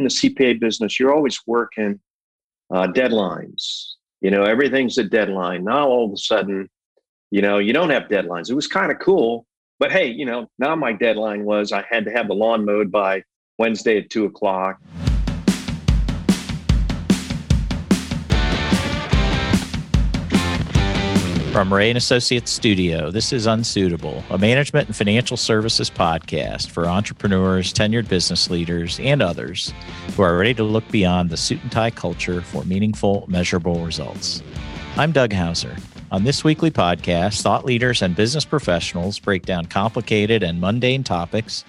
in the CPA business, you're always working uh, deadlines. You know, everything's a deadline. Now all of a sudden, you know, you don't have deadlines. It was kind of cool, but hey, you know, now my deadline was I had to have the lawn mowed by Wednesday at two o'clock. From Rea and Associates Studio, this is Unsuitable, a management and financial services podcast for entrepreneurs, tenured business leaders, and others who are ready to look beyond the suit and tie culture for meaningful, measurable results. I'm Doug Houser. On this weekly podcast, thought leaders and business professionals break down complicated and mundane topics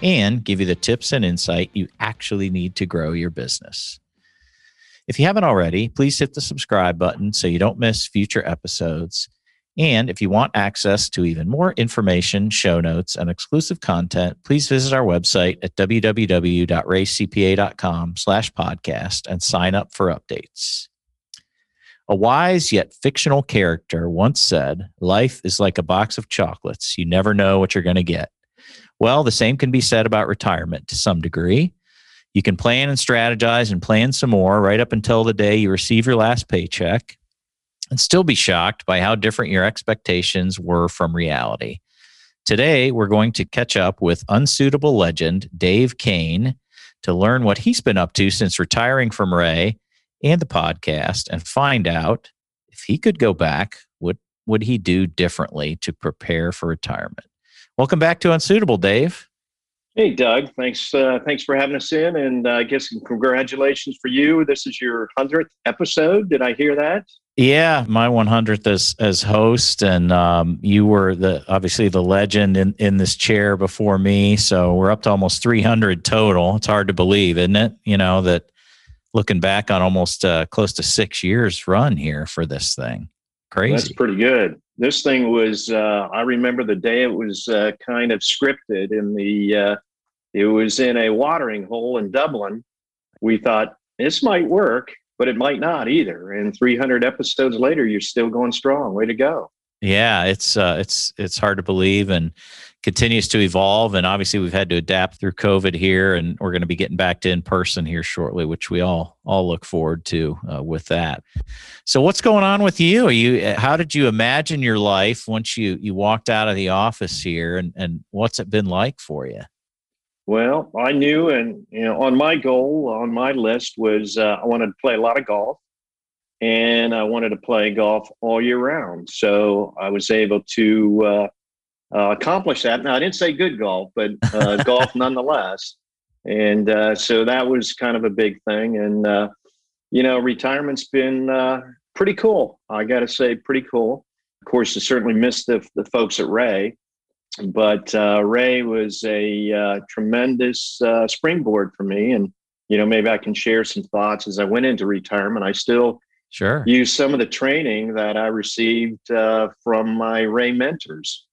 and give you the tips and insight you actually need to grow your business. If you haven't already, please hit the subscribe button so you don't miss future episodes. And if you want access to even more information, show notes, and exclusive content, please visit our website at www.reacpa.com slash podcast and sign up for updates. A wise yet fictional character once said, Life is like a box of chocolates. You never know what you're going to get. Well, the same can be said about retirement to some degree. You can plan and strategize and plan some more right up until the day you receive your last paycheck and still be shocked by how different your expectations were from reality. Today, we're going to catch up with unsuitable legend Dave Cain to learn what he's been up to since retiring from Rea and the podcast and find out if he could go back, what would he do differently to prepare for retirement? Welcome back to Unsuitable, Dave. Hey, Doug. Thanks. Uh, thanks for having us in, and uh, I guess congratulations for you. This is your hundredth episode. Did I hear that? Yeah, my 100th as as host, and um, you were the obviously the legend in in this chair before me. So we're up to almost 300 total. It's hard to believe, isn't it? You know that looking back on almost uh, close to six years run here for this thing. Crazy. That's pretty good this thing was uh, i remember the day it was uh, kind of scripted in the uh, it was in a watering hole in dublin. We thought this might work but it might not either. And 300 episodes later you're still going strong. Way to go. Yeah it's uh, it's it's hard to believe and continues to evolve. And obviously we've had to adapt through covid here and we're going to be getting back to in person here shortly which we all all look forward to uh, with that. So what's going on with you? Are you how did you imagine your life once you you walked out of the office here? And and what's it been like for you well i knew and you know on my goal on my list was uh, i wanted to play a lot of golf and i wanted to play golf all year round so i was able to uh, uh, accomplish that. Now, I didn't say good golf, but uh, golf nonetheless. And uh, so that was kind of a big thing. And, uh, you know, retirement's been uh, pretty cool. I got to say, pretty cool. Of course, I certainly missed the, the folks at Rea, but uh, Rea was a tremendous springboard for me. And, you know, maybe I can share some thoughts as I went into retirement. I still sure use some of the training that I received from my Rea mentors.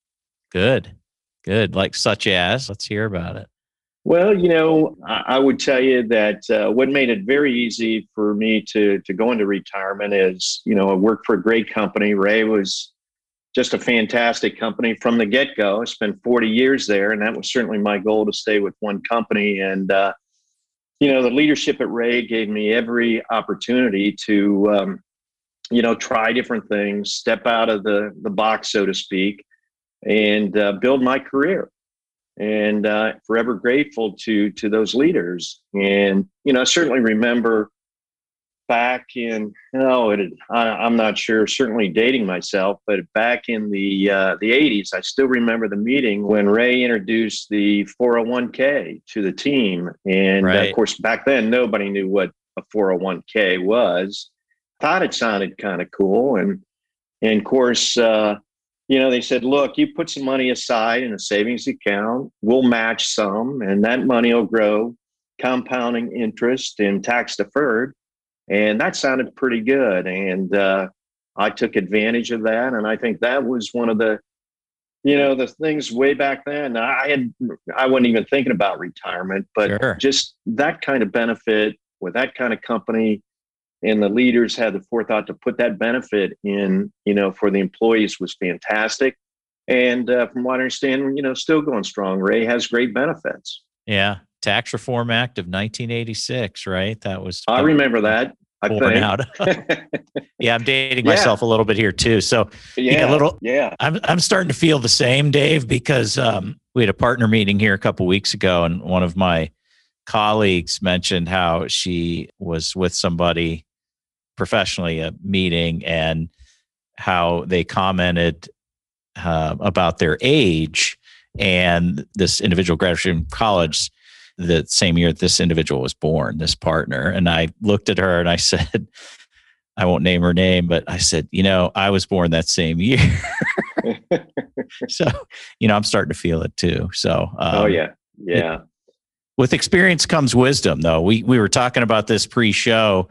Good. Good. Like such as, let's hear about it. Well, you know, I, would tell you that uh, what made it very easy for me to to go into retirement is, you know, I worked for a great company. Rea was just a fantastic company from the get go. I spent 40 years there, and that was certainly my goal to stay with one company. And uh, you know, the leadership at Rea gave me every opportunity to, um, you know, try different things, step out of the the box, so to speak and uh, build my career and uh, forever grateful to to those leaders and you know i certainly remember back in oh it, I, am not sure certainly dating myself but back in the uh, the 80s i still remember the meeting when Rea introduced the 401k to the team and right. of course back then nobody knew what a 401k was thought it sounded kind of cool and and of course uh, you know, they said, look, you put some money aside in a savings account, we'll match some, and that money will grow, compounding interest and tax deferred. And that sounded pretty good. And uh, I took advantage of that. And I think that was one of the, you know, the things way back then. I had, I wasn't even thinking about retirement, but sure. just that kind of benefit with that kind of company and the leaders had the forethought to put that benefit in you know for the employees was fantastic and uh, from what i understand you know still going strong Rea has great benefits yeah Tax Reform Act of 1986, right? That was. I remember that. I born think. out. yeah, I'm dating Yeah. myself a little bit here too. So yeah, a little- Yeah. I'm I'm starting to feel the same, Dave, because um, we had a partner meeting here a couple weeks ago, and one of my colleagues mentioned how she was with somebody professionally a meeting and how they commented uh, about their age and this individual graduated from college the same year that this individual was born this partner. And i looked at her and i said i won't name her name but i said you know i was born that same year. So you know i'm starting to feel it too. So um, oh yeah. Yeah. with experience comes wisdom though. We we were talking about this pre-show.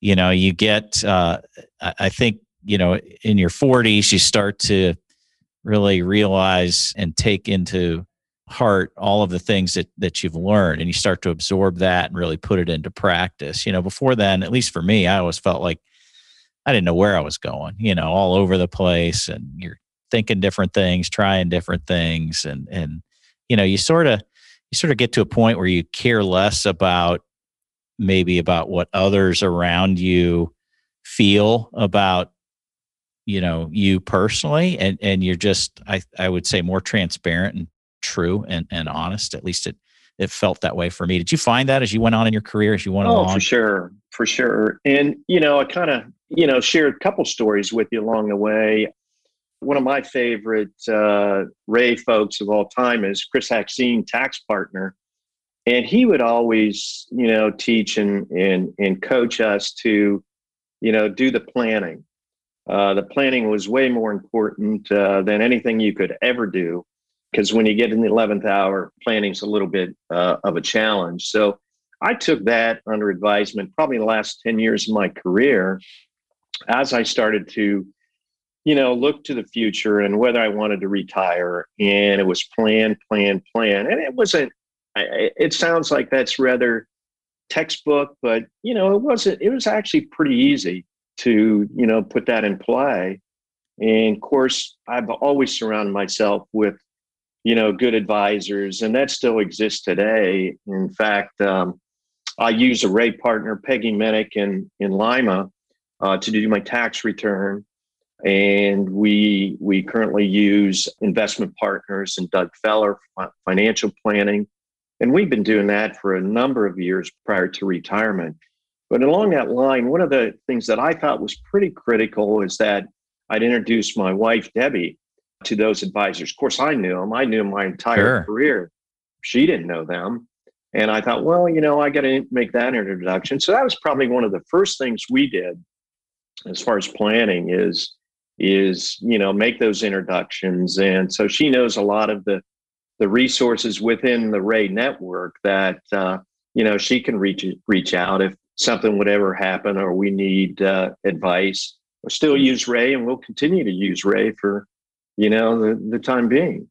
You know you get uh I think you know in your 40s you start to really realize and take into heart all of the things that that you've learned and you start to absorb that and really put it into practice. You know before then at least for me i always felt like i didn't know where i was going you know all over the place and you're thinking different things trying different things and and you know you sort of you sort of get to a point where you care less about maybe about what others around you feel about you know you personally and and you're just i i would say more transparent and true and and honest at least it it felt that way for me did you find that as you went on in your career as you went Oh, along for sure, for sure. And you know, I kind of you know shared a couple stories with you along the way. One of my favorite uh, Rea folks of all time is Chris Haxine, tax partner, and he would always you know teach and and and coach us to you know do the planning. Uh, the planning was way more important uh, than anything you could ever do because when you get in the 11th hour planning's a little bit uh, of a challenge so I took that under advisement probably the last 10 years of my career as I started to, you know, look to the future and whether I wanted to retire. And it was plan, plan, plan. And it wasn't, I- it sounds like that's rather textbook, but, you know, it wasn't, it was actually pretty easy to, you know, put that in play. And of course, I've always surrounded myself with, you know, good advisors, and that still exists today. In fact, um, I use a Rea partner, Peggy Menick in in Lima, uh, to do my tax return, and we we currently use investment partners and Doug Feller fi- financial planning, and we've been doing that for a number of years prior to retirement. But along that line, one of the things that I thought was pretty critical is that I'd introduce my wife Debbie to those advisors. Of course, I knew them. I knew my entire Sure. career. She didn't know them. And I thought, well, you know, I got to make that introduction. So that was probably one of the first things we did as far as planning is is you know make those introductions and so she knows a lot of the the resources within the Rea network that uh, you know she can reach reach out if something would ever happen or we need uh, advice we'll still use Rea and we'll continue to use Rea for you know the, the time being.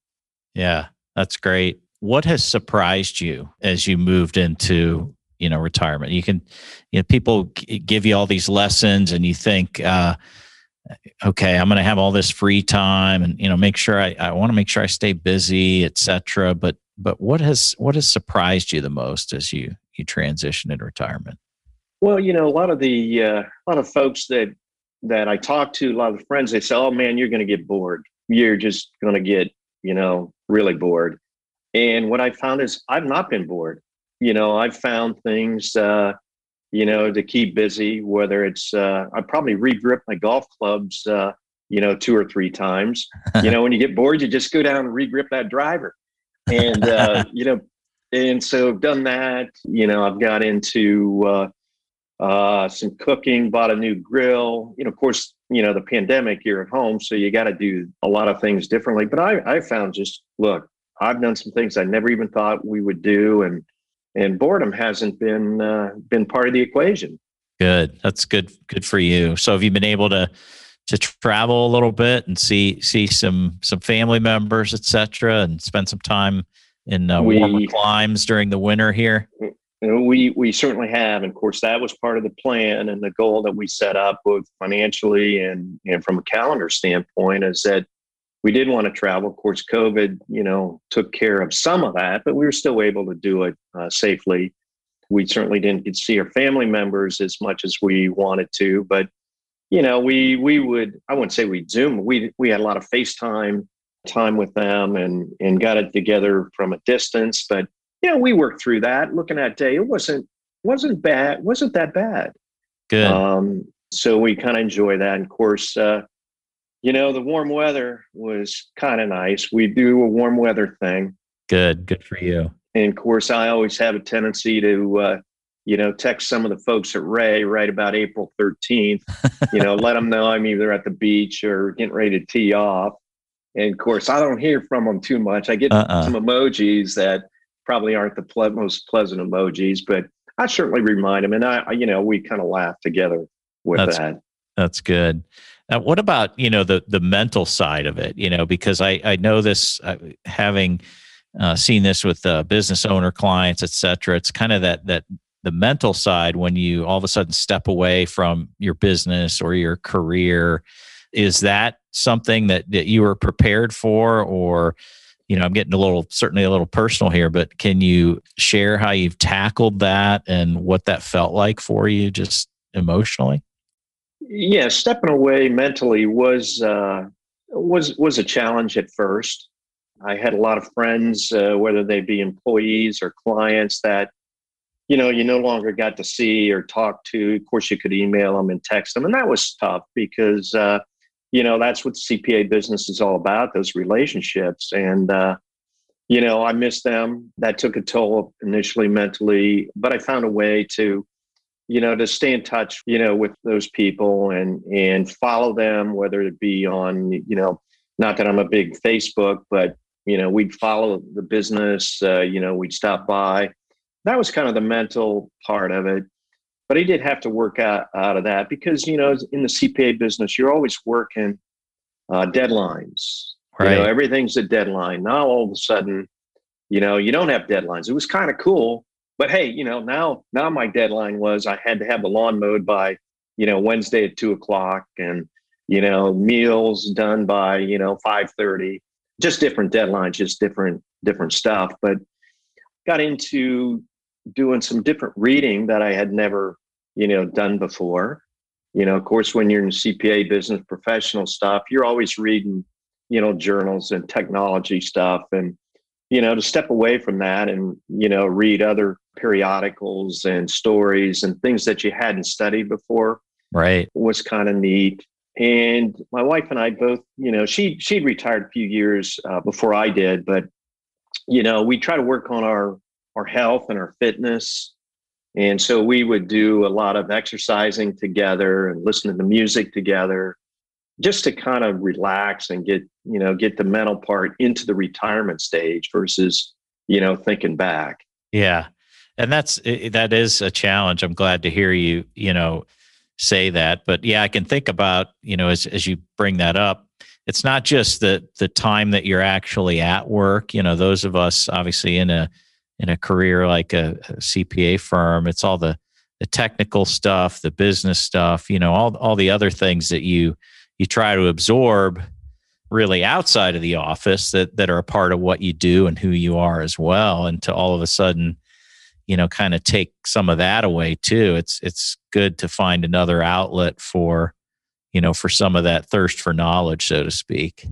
Yeah that's great. What has surprised you as you moved into you know retirement? You can you know people give you all these lessons and you think uh okay i'm going to have all this free time and you know make sure i, I want to make sure i stay busy etc but but what has what has surprised you the most as you you transition into retirement? Well, you know, a lot of the uh, a lot of folks that that I talk to, a lot of friends, they say, "Oh man, you're going to get bored. You're just going to get, you know, really bored." And what I found is I've not been bored. You know, I've found things, uh, you know, to keep busy. Whether it's uh, I probably re-grip my golf clubs, uh, you know, two or three times. you know, when you get bored, you just go down and re-grip that driver, and uh, you know, and so I've done that. You know, I've got into uh, uh, some cooking, bought a new grill. You know, of course, you know, the pandemic, you're at home, so you got to do a lot of things differently. But I, I found just, look, I've done some things I never even thought we would do. And, and boredom hasn't been, uh, been part of the equation. good that's good good for you so have you been able to to travel a little bit and see see some some family members etc and spend some time in uh, warmer We- climes during the winter here And we, we certainly have. And of course, that was part of the plan and the goal that we set up both financially and, and from a calendar standpoint is that, we did want to travel. Of course, COVID, you know, took care of some of that, but we were still able to do it uh, safely. We certainly didn't get to see our family members as much as we wanted to, but you know, we we would I wouldn't say we'd Zoom. We we had a lot of FaceTime time with them and and got it together from a distance. But know, we worked through that. Looking at day, it wasn't wasn't bad. wasn't that bad. Good. Um, so we kind of enjoy that. And of course, uh, you know, the warm weather was kind of nice. We do a warm weather thing. Good. Good for you. And of course, I always have a tendency to, uh, you know, text some of the folks at Rea right about April 13th, you know, let them know I'm either at the beach or getting ready to tee off. And of course, I don't hear from them too much. I get uh-uh. some emojis that probably aren't the ple- most pleasant emojis, but I certainly remind them. And I, you know, we kind of laugh together with that's, that. That's good. Now, what about you know the the mental side of it? You know, because I I know this uh, having uh, seen this with uh, business owner clients, et cetera. It's kind of that that the mental side when you all of a sudden step away from your business or your career. Is that something that that you were prepared for, or you know, I'm getting a little certainly a little personal here, but can you share how you've tackled that and what that felt like for you, just emotionally? yeah, stepping away mentally was uh, was was a challenge at first. I had a lot of friends, uh, whether they be employees or clients, that you know you no longer got to see or talk to. Of course, you could email them and text them, and that was tough because uh, you know that's what the CPA business is all about: those relationships. And uh, you know, I missed them. That took a toll initially mentally, but I found a way to you know, to stay in touch, you know, with those people and and follow them, whether it be on, you know, not that I'm a big Facebook, but you know, we'd follow the business. Uh, you know, we'd stop by. That was kind of the mental part of it. But I did have to work out out of that because you know, in the CPA business, you're always working uh, deadlines. Right. You know, everything's a deadline. Now all of a sudden, you know, you don't have deadlines. It was kind of cool but hey, you know, now now my deadline was I had to have the lawn mowed by, you know, Wednesday at two o'clock and, you know, meals done by, you know, five thirty. Just different deadlines, just different different stuff. But got into doing some different reading that I had never, you know, done before. You know, of course, when you're in CPA business professional stuff, you're always reading, you know, journals and technology stuff. And you know, to step away from that and, you know, read other periodicals and stories and things that you hadn't studied before. Right. Was kind of neat. And my wife and I both, you know, she she'd retired a few years uh, before I did, but you know, we try to work on our our health and our fitness. And so we would do a lot of exercising together and listening to music together just to kind of relax and get you know get the mental part into the retirement stage versus you know thinking back. Yeah. And that's that is a challenge. I'm glad to hear you you know say that. But yeah i can think about you know as, as you bring that up it's not just the the time that you're actually at work. You know those of us obviously in a in a career like a, a cpa firm it's all the the technical stuff the business stuff you know all all the other things that you you try to absorb really outside of the office that that are a part of what you do and who you are as well and to all of a sudden you know kind of take some of that away too. It's it's good to find another outlet for you know for some of that thirst for knowledge so to speak.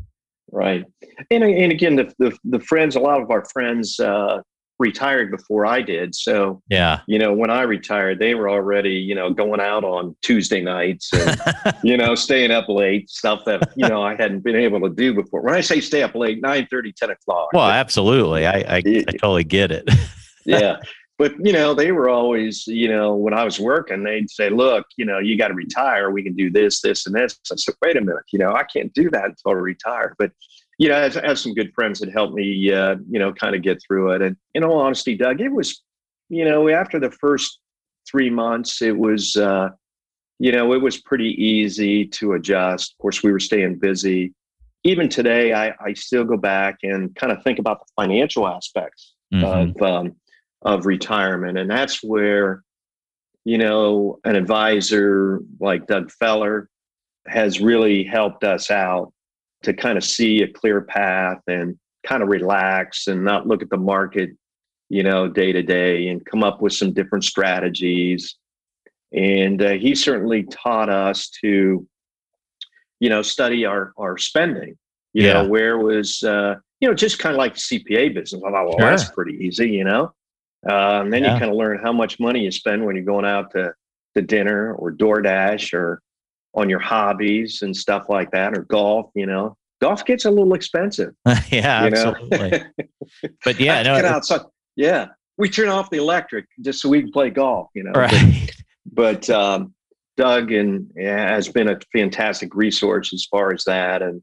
Right. And, and again the, the, the friends a lot of our friends uh, retired before I did. So, yeah, you know, when I retired, they were already, you know, going out on Tuesday nights and, you know, staying up late, stuff that, you know, I hadn't been able to do before. When I say stay up late, 9 30, 10 o'clock. Well, absolutely. I, I, I totally get it. yeah. But, you know, they were always, you know, when I was working, they'd say, look, you know, you got to retire. We can do this, this, and this. I said, wait a minute, you know, I can't do that until I retire. But, you know, I have some good friends that helped me, uh, you know, kind of get through it. And in all honesty, Doug, it was, you know, after the first three months, it was, uh, you know, it was pretty easy to adjust. Of course, we were staying busy. Even today, I, I still go back and kind of think about the financial aspects mm-hmm. of um, of retirement, and that's where, you know, an advisor like Doug Feller has really helped us out to kind of see a clear path and kind of relax and not look at the market, you know, day to day and come up with some different strategies. And uh, he certainly taught us to, you know, study our our spending. You yeah. know, where was uh, you know just kind of like the CPA business. I thought, well, sure. that's pretty easy, you know. Uh, and then yeah. you kind of learn how much money you spend when you're going out to to dinner or DoorDash or on your hobbies and stuff like that or golf. You know, golf gets a little expensive. yeah, absolutely. but yeah, no, get outside. Yeah, we turn off the electric just so we can play golf. You know, right. But, but um, Doug and yeah, has been a fantastic resource as far as that. And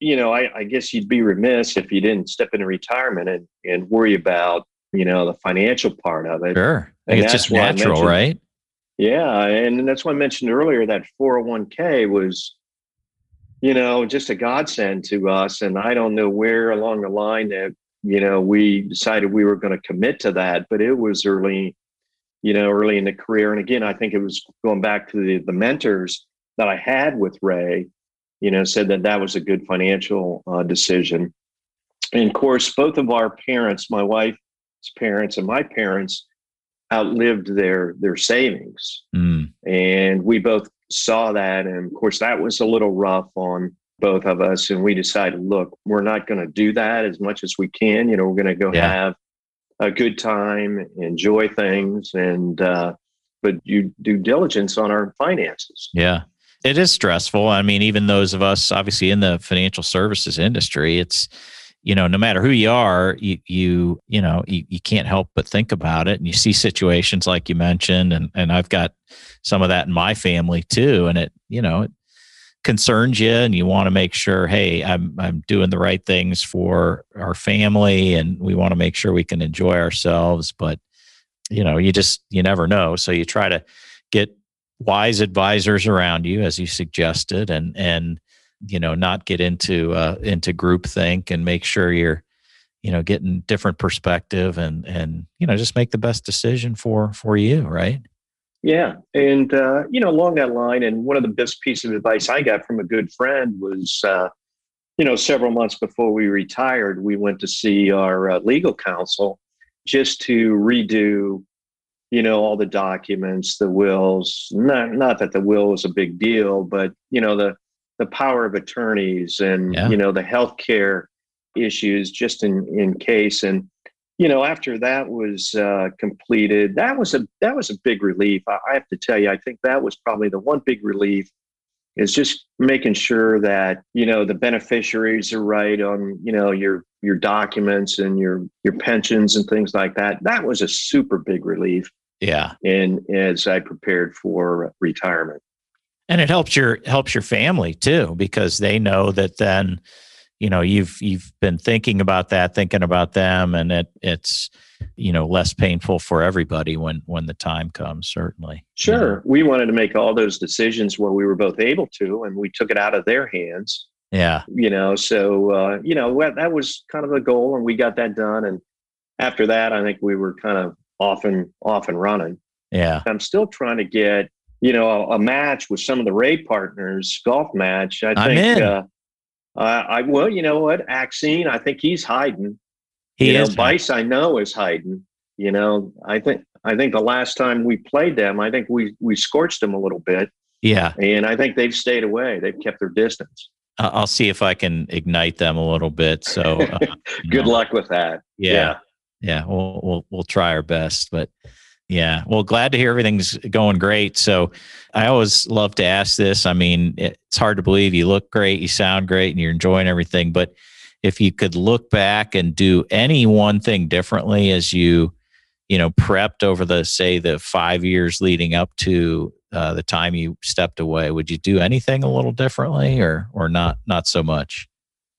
you know, I, I guess you'd be remiss if you didn't step into retirement and and worry about you know the financial part of it. Sure, it's just natural, right? Yeah, and that's why I mentioned earlier that 401k was you know, just a godsend to us. And I don't know where along the line that, you know, we decided we were going to commit to that, but it was early, you know, early in the career. And again, I think it was going back to the, the mentors that I had with Rea, you know, said that that was a good financial uh, decision. And of course, both of our parents, my wife's parents and my parents, outlived their their savings, mm. and we both saw that. And of course, that was a little rough on both of us. And we decided, look, we're not going to do that as much as we can. You know, we're going to go yeah. have a good time, enjoy things, and, uh, but you do diligence on our finances. Yeah. It is stressful. I mean, even those of us obviously in the financial services industry, it's, you know, no matter who you are, you you you know you, you can't help but think about it, and you see situations like you mentioned, and and I've got some of that in my family too, and it you know it concerns you, and you want to make sure, hey, I'm I'm doing the right things for our family, and we want to make sure we can enjoy ourselves, but you know, you just you never know, so you try to get wise advisors around you, as you suggested, and and you know not get into uh, into groupthink and make sure you're you know getting different perspective and and you know just make the best decision for for you right? Yeah and uh, you know along that line and one of the best pieces of advice i got from a good friend was uh, you know several months before we retired we went to see our uh, legal counsel just to redo you know all the documents the wills. Not not that the will was a big deal but you know the the power of attorneys and yeah. you know the healthcare issues just in in case. And you know after that was uh, completed that was a that was a big relief. I, I have to tell you i think that was probably the one big relief is just making sure that you know the beneficiaries are right on you know your your documents and your your pensions and things like that. That was a super big relief yeah. and as i prepared for retirement and it helps your helps your family too because they know that then you know you've you've been thinking about that thinking about them and it it's you know less painful for everybody when when the time comes certainly sure. We wanted to make all those decisions where we were both able to and we took it out of their hands. Yeah. You know so uh, you know that was kind of the goal and we got that done and after that i think we were kind of off and off and running. Yeah. I'm still trying to get you know, a, a, match with some of the Rea partners, golf match. I I'm think. Uh, I well, you know what, Axine, I think he's hiding. He you is. Know, Bice, I know, is hiding. You know, I think I think the last time we played them, I think we we scorched them a little bit. Yeah, and I think they've stayed away. They've kept their distance. I'll see if I can ignite them a little bit. So, uh, good know. luck with that. Yeah, yeah, yeah. We'll we'll we'll try our best, but yeah. Well, glad to hear everything's going great. So I always love to ask this. I mean, it's hard to believe you look great, you sound great, and you're enjoying everything. But if you could look back and do any one thing differently as you, you know, prepped over the, say, the five years leading up to uh, the time you stepped away, would you do anything a little differently or, or not, not so much?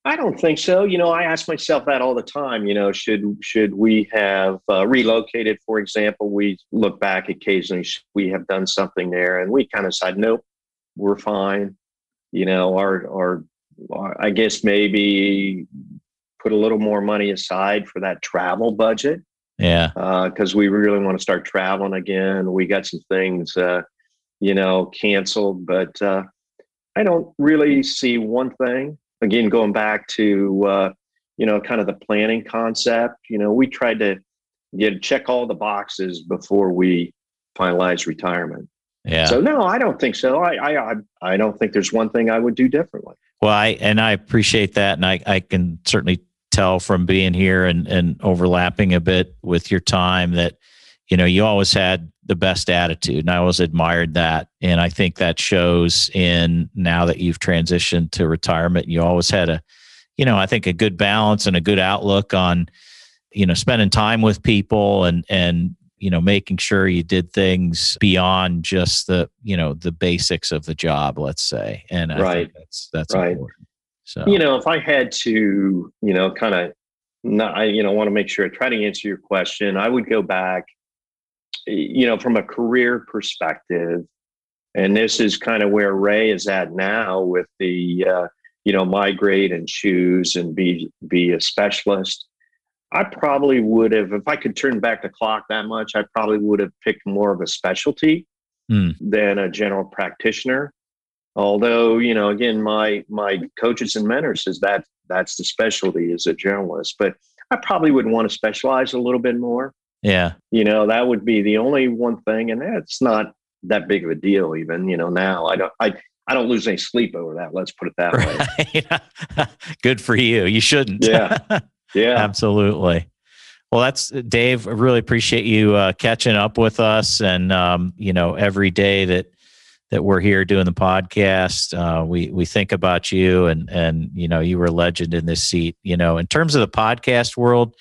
I don't think so. You know, I ask myself that all the time. You know, should should we have uh, relocated, for example? We look back occasionally. we have done something there, and we kind of said, nope, we're fine. You know, our, our our I guess maybe put a little more money aside for that travel budget. Yeah, because uh, we really want to start traveling again. We got some things, uh, you know, canceled, but uh, I don't really see one thing again, going back to, uh, you know, kind of the planning concept, you know, we tried to get check all the boxes before we finalize retirement. Yeah. So no, I don't think so. I, I, I don't think there's one thing I would do differently. Well, I, and I appreciate that. And I, I can certainly tell from being here and, and overlapping a bit with your time that, you know, you always had the best attitude and I always admired that. And I think that shows in now that you've transitioned to retirement, you always had a, you know, I think a good balance and a good outlook on, you know, spending time with people and, and, you know, making sure you did things beyond just the, you know, the basics of the job, let's say. And I right. that's, that's right. important. So, you know, if I had to, you know, kind of, not, I, you know, want to make sure I try to answer your question, I would go back, you know, from a career perspective. And this is kind of where Rea is at now with the, uh, you know, migrate and choose and be be a specialist. I probably would have, if I could turn back the clock that much, I probably would have picked more of a specialty Mm. than a general practitioner although you know again my my coaches and mentors says that that's the specialty as a journalist but i probably would want to specialize a little bit more yeah. you know that would be the only one thing and that's not that big of a deal even you know now i don't i i don't lose any sleep over that let's put it that way Good for you. You shouldn't. Yeah. yeah Absolutely. Well, that's Dave. I really appreciate you uh, catching up with us, and um, you know, every day that that we're here doing the podcast, uh, we we think about you, and and you know, you were a legend in this seat. You know, in terms of the podcast world,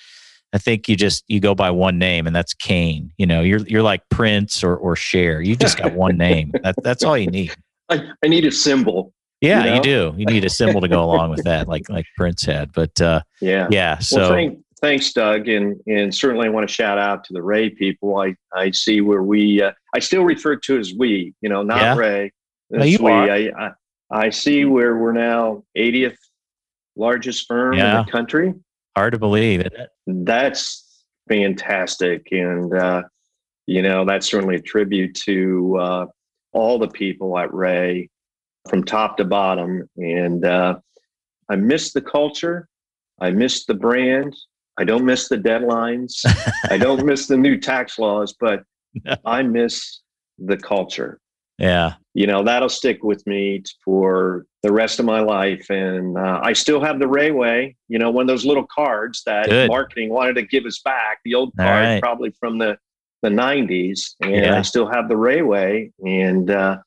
I think you just you go by one name, and that's Cain. You know, you're you're like Prince or or Cher. You just got one name. That, that's all you need. I, I need a symbol Yeah, You you, do. You need a symbol to go along with that, like like Prince had. But uh, yeah yeah, so well, thank, thanks, Doug, and and certainly I want to shout out to the Rea people. I I see where we uh, I still refer to as we, you know, not Yeah. Rea. No, you we. are. I, I I see where we're now 80th largest firm Yeah. in the country. hard to believe, it? That's fantastic, and uh, you know that's certainly a tribute to uh, all the people at Rea, from top to bottom. And uh, I miss the culture. I miss the brand. I don't miss the deadlines. I don't miss the new tax laws, but I miss the culture. Yeah, You know, that'll stick with me for the rest of my life. And uh, I still have the Rea Way, you know, one of those little cards that Good. marketing wanted to give us back, the old All card, right. probably from the, the 90s. And Yeah. I still have the Rea Way. And, uh,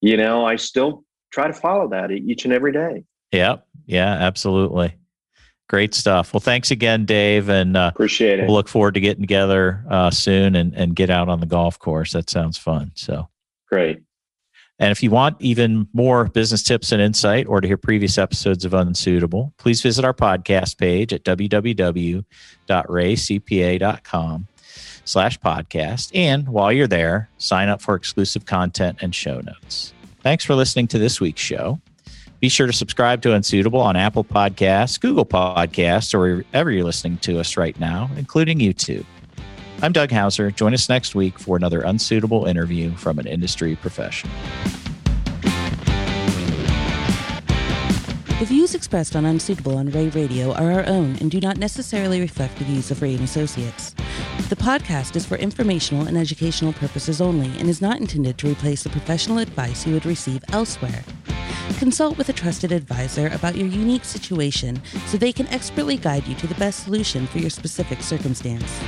you know, I still try to follow that each and every day. yep, yeah, absolutely. Great stuff. Well, thanks again, Dave, and uh, Appreciate it. we'll look forward to getting together uh, soon and and get out on the golf course. That sounds fun. So. Great. And if you want even more business tips and insight or to hear previous episodes of Unsuitable, please visit our podcast page at www.reacpa.com slash podcast. And while you're there, sign up for exclusive content and show notes. Thanks for listening to this week's show. Be sure to subscribe to Unsuitable on Apple Podcasts, Google Podcasts, or wherever you're listening to us right now, including YouTube. I'm Doug Houser. Join us next week for another unsuitable interview from an industry professional. The views expressed on Unsuitable on Rea Radio are our own and do not necessarily reflect the views of Rea and Associates. The podcast is for informational and educational purposes only and is not intended to replace the professional advice you would receive elsewhere. Consult with a trusted advisor about your unique situation so they can expertly guide you to the best solution for your specific circumstance.